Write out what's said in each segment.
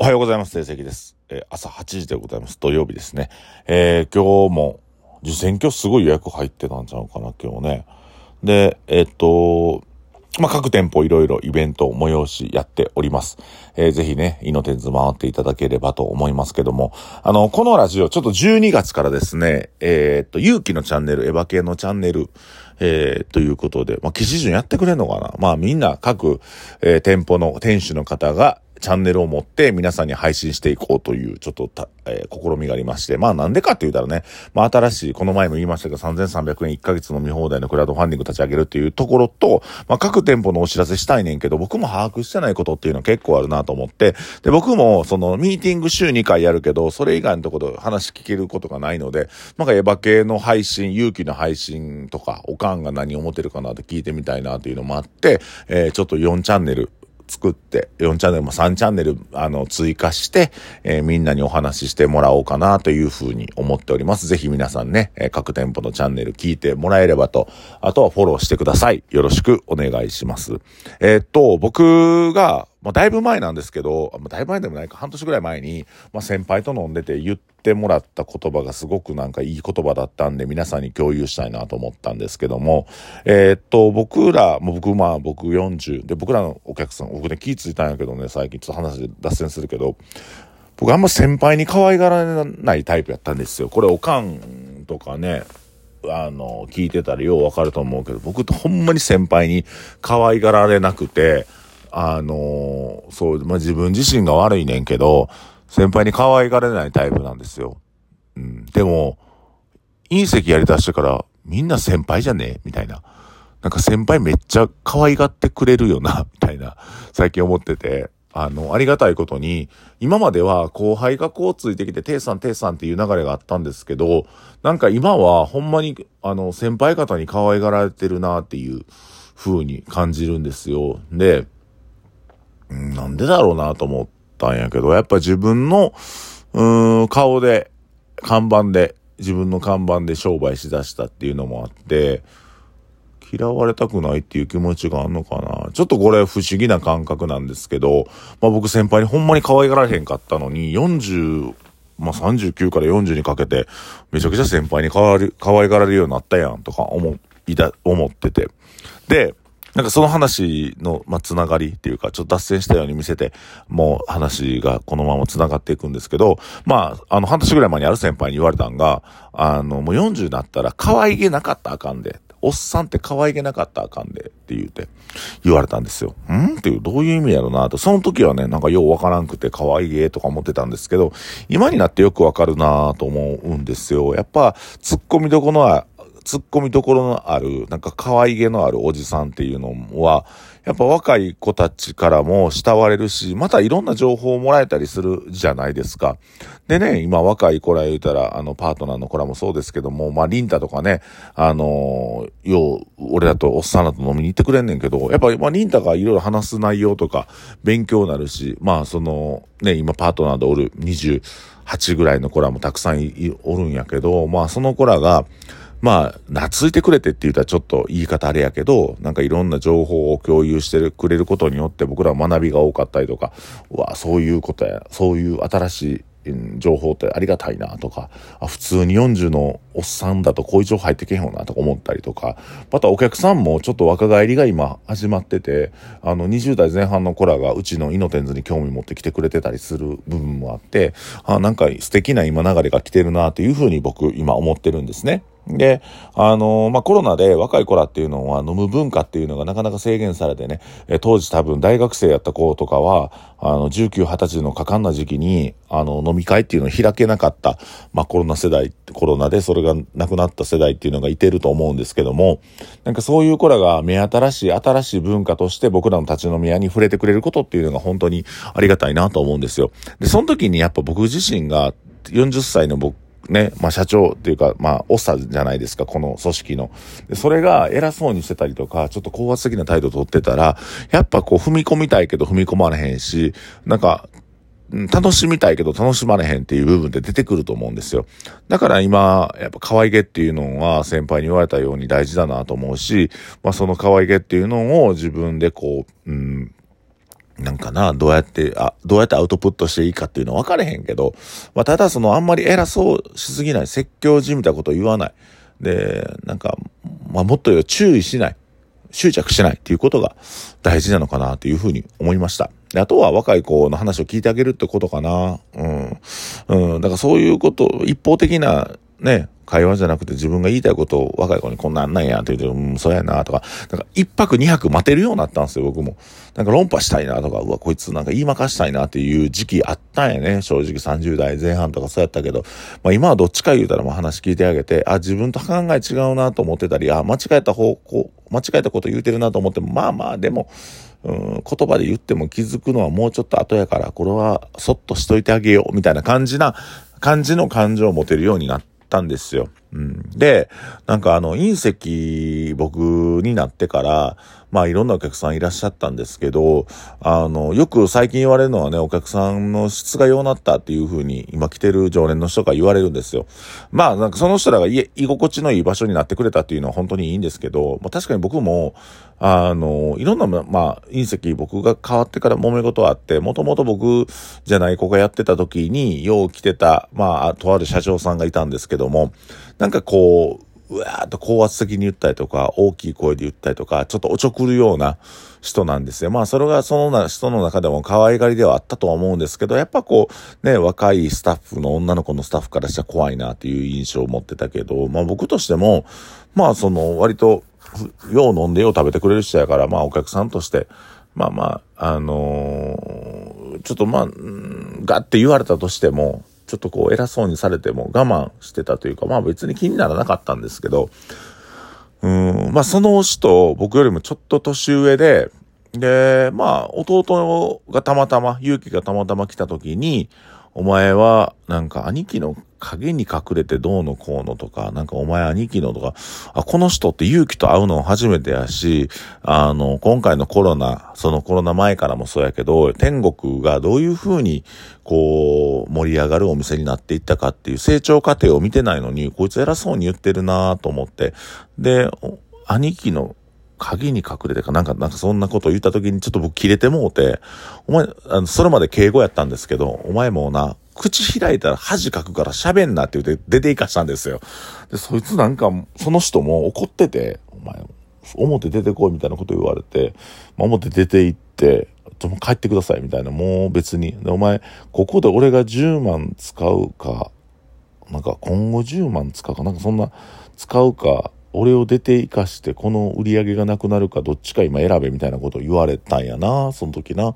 おはようございます。定石です。えー、朝8時でございます。土曜日ですね。えー、今日も、受選挙すごい予約入ってたんちゃうかな、今日ね。で、えー、っと、まあ、各店舗いろいろイベント、催しやっております。えー、ぜひね、イノテンズ回っていただければと思いますけども、あの、このラジオ、ちょっと12月からですね、えー、っと、勇気のチャンネル、エヴァ系のチャンネル、えー、ということで、まあ、記事順やってくれんのかなまあ、みんな各、えー、店舗の店主の方が、チャンネルを持って皆さんに配信していこうという、ちょっとた、えー、試みがありまして、まあなんでかって言ったらね、まあ新しい、この前も言いましたが3300円1ヶ月の見放題のクラウドファンディング立ち上げるっていうところと、まあ各店舗のお知らせしたいねんけど、僕も把握してないことっていうのは結構あるなと思って、で、僕もそのミーティング週2回やるけど、それ以外のところで話聞けることがないので、なんかエヴァ系の配信、勇気の配信とか、おかんが何を思ってるかなって聞いてみたいなっていうのもあって、えー、ちょっと4チャンネル、作って、4チャンネルも3チャンネル、あの、追加して、えー、みんなにお話ししてもらおうかなというふうに思っております。ぜひ皆さんね、え各店舗のチャンネル聞いてもらえればと、あとはフォローしてください。よろしくお願いします。えー、っと、僕が、まあ、だいぶ前なんですけど、まあ、だいぶ前でもないか、半年ぐらい前に、まあ、先輩と飲んでて言ってもらった言葉がすごくなんかいい言葉だったんで、皆さんに共有したいなと思ったんですけども、えー、っと、僕ら、もう僕、まあ僕40、で、僕らのお客さん、僕ね、気ぃいたんやけどね、最近ちょっと話で脱線するけど、僕あんま先輩に可愛がらないタイプやったんですよ。これ、おかんとかね、あの、聞いてたらようわかると思うけど、僕とほんまに先輩に可愛がられなくて、あのー、そう、まあ、自分自身が悪いねんけど、先輩に可愛がれないタイプなんですよ。うん。でも、隕石やり出してから、みんな先輩じゃね？えみたいな。なんか先輩めっちゃ可愛がってくれるよな、みたいな、最近思ってて。あの、ありがたいことに、今までは後輩がこうついてきて、ていさん、ていさんっていう流れがあったんですけど、なんか今はほんまに、あの、先輩方に可愛がられてるなっていう風に感じるんですよ。で、なんでだろうなと思ったんやけど、やっぱ自分の、うん、顔で、看板で、自分の看板で商売しだしたっていうのもあって、嫌われたくないっていう気持ちがあんのかな。ちょっとこれ不思議な感覚なんですけど、まあ僕先輩にほんまに可愛がられへんかったのに、40、まあ39から40にかけて、めちゃくちゃ先輩に可愛がられるようになったやんとか思いだ、思ってて。で、なんかその話の、まあ、つながりっていうか、ちょっと脱線したように見せて、もう話がこのままつながっていくんですけど、まあ、あの、半年ぐらい前にある先輩に言われたんが、あの、もう40になったら可愛げなかったらあかんで。おっさんって可愛げなかったらあかんでって言うて、言われたんですよ。ん？っていう、どういう意味やろうなと。その時はね、なんかようわからんくて可愛げとか思ってたんですけど、今になってよくわかるなと思うんですよ。やっぱ、突っ込みどころは突っ込みどころのある、なんか可愛げのあるおじさんっていうのは、やっぱ若い子たちからも慕われるし、またいろんな情報をもらえたりするじゃないですか。でね、今若い子ら言うたら、あの、パートナーの子らもそうですけども、まあ、リンタとかね、あのー、よう、俺らとおっさんらと飲みに行ってくれんねんけど、やっぱ、まあ、リンタがいろいろ話す内容とか、勉強になるし、まあ、その、ね、今パートナーでおる28ぐらいの子らもたくさんおるんやけど、まあ、その子らが、まあ、懐いてくれてって言ったらちょっと言い方あれやけど、なんかいろんな情報を共有してくれることによって僕らは学びが多かったりとか、うわ、そういうことや、そういう新しい情報ってありがたいなとか、普通に40のおっさんだとこういう情報入ってけへんよなとか思ったりとか、またお客さんもちょっと若返りが今始まってて、あの20代前半の子らがうちのイノテンズに興味持ってきてくれてたりする部分もあって、あなんか素敵な今流れが来てるなというふうに僕今思ってるんですね。で、あのー、まあ、コロナで若い子らっていうのは飲む文化っていうのがなかなか制限されてね、え当時多分大学生やった子とかは、あの、19、20歳の果敢な時期に、あの、飲み会っていうのを開けなかった、まあ、コロナ世代、コロナでそれがなくなった世代っていうのがいてると思うんですけども、なんかそういう子らが目新しい、新しい文化として僕らの立ち飲み屋に触れてくれることっていうのが本当にありがたいなと思うんですよ。で、その時にやっぱ僕自身が40歳の僕ね、まあ社長っていうか、まあ、おっさじゃないですか、この組織の。で、それが偉そうにしてたりとか、ちょっと高圧的な態度を取ってたら、やっぱこう踏み込みたいけど踏み込まれへんし、なんか、楽しみたいけど楽しまれへんっていう部分で出てくると思うんですよ。だから今、やっぱ可愛げっていうのは先輩に言われたように大事だなと思うし、まあその可愛げっていうのを自分でこう、うん、なんかな、どうやって、あ、どうやってアウトプットしていいかっていうのは分かれへんけど、まあ、ただそのあんまり偉そうしすぎない、説教じみたこと言わない。で、なんか、まあ、もっと言う注意しない。執着しないっていうことが大事なのかなというふうに思いました。であとは若い子の話を聞いてあげるってことかな。うん。うん。だからそういうこと、一方的なね、会話じゃなくて自分が言いたいことを若い子にこんなんなんやって言って、うん、そうやなとか、なんか一泊二泊待てるようになったんですよ、僕も。なんか論破したいなとか、うわ、こいつなんか言いまかしたいなっていう時期あったんやね。正直30代前半とかそうやったけど、まあ今はどっちか言うたらもう話聞いてあげて、あ、自分と考え違うなと思ってたり、あ、間違えた方向、間違えたこと言うてるなと思っても、まあまあでも、うん、言葉で言っても気づくのはもうちょっと後やから、これはそっとしといてあげよう、みたいな感じな、感じの感情を持てるようになってたんですよ。うん、で、なんかあの、隕石僕になってから、まあいろんなお客さんいらっしゃったんですけど、あの、よく最近言われるのはね、お客さんの質が良くなったっていう風に今来てる常連の人が言われるんですよ。まあなんかその人らが居心地のいい場所になってくれたっていうのは本当にいいんですけど、まあ確かに僕も、あの、いろんな、まあ隕石僕が変わってから揉め事あって、もともと僕じゃない子がやってた時に、よう来てた、まあとある社長さんがいたんですけども、なんかこう、うわーっと高圧的に言ったりとか、大きい声で言ったりとか、ちょっとおちょくるような人なんですよ。まあ、それがその人の中でも可愛がりではあったとは思うんですけど、やっぱこう、ね、若いスタッフの女の子のスタッフからしたら怖いなっていう印象を持ってたけど、まあ僕としても、まあその割と、よう飲んでよう食べてくれる人やから、まあお客さんとして、まあまあ、あのー、ちょっとまあ、ガって言われたとしても、ちょっとこう偉そうにされても我慢してたというか、まあ別に気にならなかったんですけど、うん、まあその人、僕よりもちょっと年上で、で、まあ弟がたまたま、勇気がたまたま来た時に、お前は、なんか兄貴の影に隠れてどうのこうのとか、なんかお前兄貴のとか、あ、この人って勇気と会うの初めてやし、あの、今回のコロナ、そのコロナ前からもそうやけど、天国がどういう風に、こう、盛り上がるお店になっていったかっていう成長過程を見てないのに、こいつ偉そうに言ってるなと思って、で、兄貴の鍵に隠れてか、なんか、なんかそんなこと言った時にちょっと僕切れてもうて、お前、あの、それまで敬語やったんですけど、お前もな、口開いたら恥かくから喋んなって言って出て行かしたんですよ。で、そいつなんか、その人も怒ってて、お前、表出てこいみたいなこと言われて、まあ、表出て行って、ちょ、もう帰ってくださいみたいな、もう別に。で、お前、ここで俺が10万使うか、なんか今後10万使うか、なんかそんな使うか、俺を出て行かしてこの売り上げがなくなるかどっちか今選べみたいなことを言われたんやな、その時な。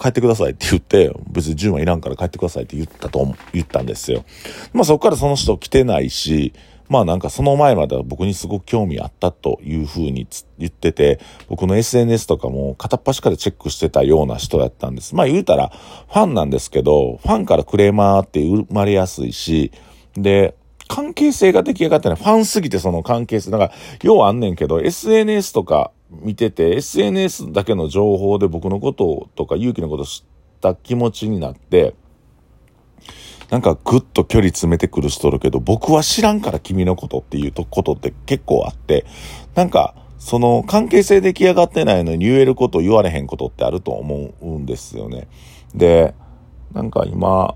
帰ってくださいって言って、別に10万いらんから帰ってくださいって言ったと、言ったんですよ。まあそこからその人来てないし、まあなんかその前までは僕にすごく興味あったというふうに言ってて、僕の SNS とかも片っ端からチェックしてたような人だったんです。まあ言うたらファンなんですけど、ファンからクレーマーって生まれやすいし、で、関係性が出来上がってない。ファンすぎてその関係性。だから、ようあんねんけど、SNS とか見てて、SNS だけの情報で僕のこととか、勇気のこと知った気持ちになって、なんかぐっと距離詰めてくる人おるけど、僕は知らんから君のことっていうことって結構あって、なんか、その関係性出来上がってないのに言えること言われへんことってあると思うんですよね。で、なんか今、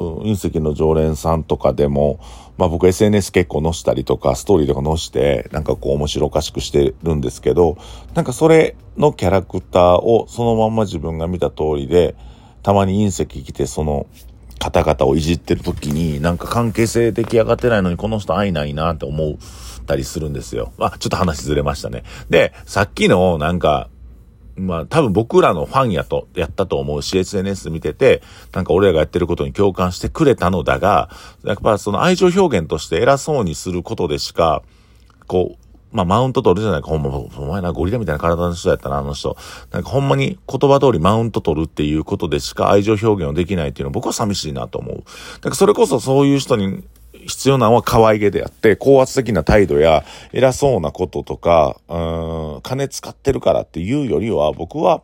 隕石の常連さんとかでも、まあ僕 SNS 結構載したりとか、ストーリーとか載して、なんかこう面白おかしくしてるんですけど、なんかそれのキャラクターをそのまんま自分が見た通りで、たまに隕石来てその方々をいじってる時に、なんか関係性出来上がってないのにこの人愛ないなって思ったりするんですよ。まあちょっと話ずれましたね。で、さっきのなんか、まあ多分僕らのファンやと、やったと思うし、SNS 見てて、なんか俺らがやってることに共感してくれたのだが、やっぱその愛情表現として偉そうにすることでしか、こう、まあ、マウント取るじゃないか。ほんま、お前な、ゴリラみたいな体の人やったな、あの人。なんかほんまに言葉通りマウント取るっていうことでしか愛情表現をできないっていうのは僕は寂しいなと思う。だかそれこそそういう人に必要なのは可愛げであって、高圧的な態度や偉そうなこととか、うん、金使ってるからっていうよりは、僕は、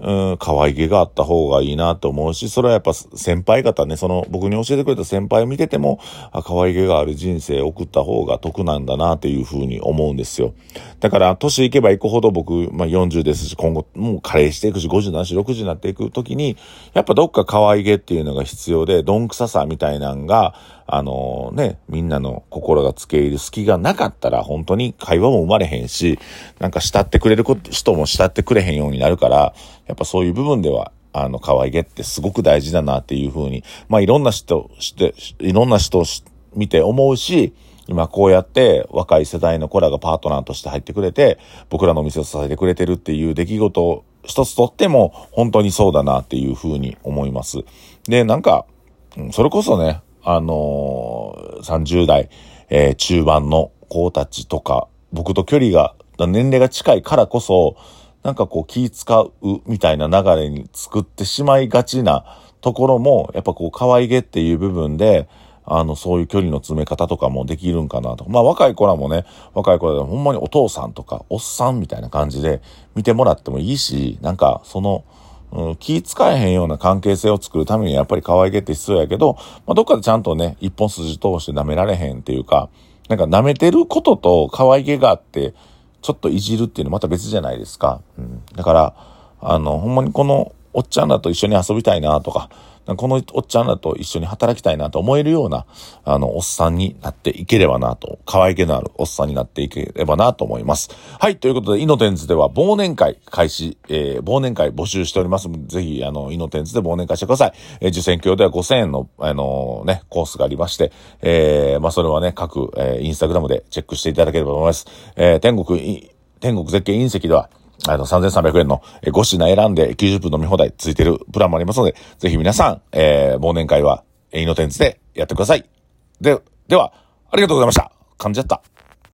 うん、可愛げがあった方がいいなと思うし、それはやっぱ先輩方ね、その僕に教えてくれた先輩を見てても、あ可愛げがある人生送った方が得なんだなっていうふうに思うんですよ。だから、年いけばいくほど僕、まあ40ですし、今後もう加齢していくし、50なし、60になっていく時に、やっぱどっか可愛げっていうのが必要で、どんくささみたいなんが、あのね、みんなの心が付け入る隙がなかったら、本当に会話も生まれへんし、なんか慕ってくれる人も慕ってくれへんようになるから、やっぱそういう部分では、あの、可愛げってすごく大事だなっていうふうに、まあいろんな人して、いろんな人を見て思うし、今こうやって若い世代の子らがパートナーとして入ってくれて、僕らのお店を支えてくれてるっていう出来事を一つとっても本当にそうだなっていうふうに思います。で、なんか、それこそね、あのー、30代、えー、中盤の子たちとか、僕と距離が、年齢が近いからこそ、なんかこう気使うみたいな流れに作ってしまいがちなところも、やっぱこう可愛げっていう部分で、あの、そういう距離の詰め方とかもできるんかなと。まあ若い子らもね、若い子らでほんまにお父さんとかおっさんみたいな感じで見てもらってもいいし、なんかその、うん、気使えへんような関係性を作るためにやっぱり可愛げって必要やけど、まあ、どっかでちゃんとね、一本筋通して舐められへんっていうか、なんか舐めてることと可愛げがあって、ちょっといじるっていうのまた別じゃないですか。うん、だから、あの、ほんまにこのおっちゃんらと一緒に遊びたいなとか、このおっちゃんらと一緒に働きたいなと思えるような、あの、おっさんになっていければなと、可愛げのあるおっさんになっていければなと思います。はい、ということで、イノテンズでは忘年会開始、えー、忘年会募集しております。ぜひ、あの、イノテンズで忘年会してください。えー、受選協では5000円の、あのー、ね、コースがありまして、えー、まあ、それはね、各、えー、インスタグラムでチェックしていただければと思います。えー、天国、天国絶景隕石では、あの、3300円の5品選んで90分飲み放題ついてるプランもありますので、ぜひ皆さん、えー、忘年会は、イノテンツでやってください。で、では、ありがとうございました。噛んじゃった。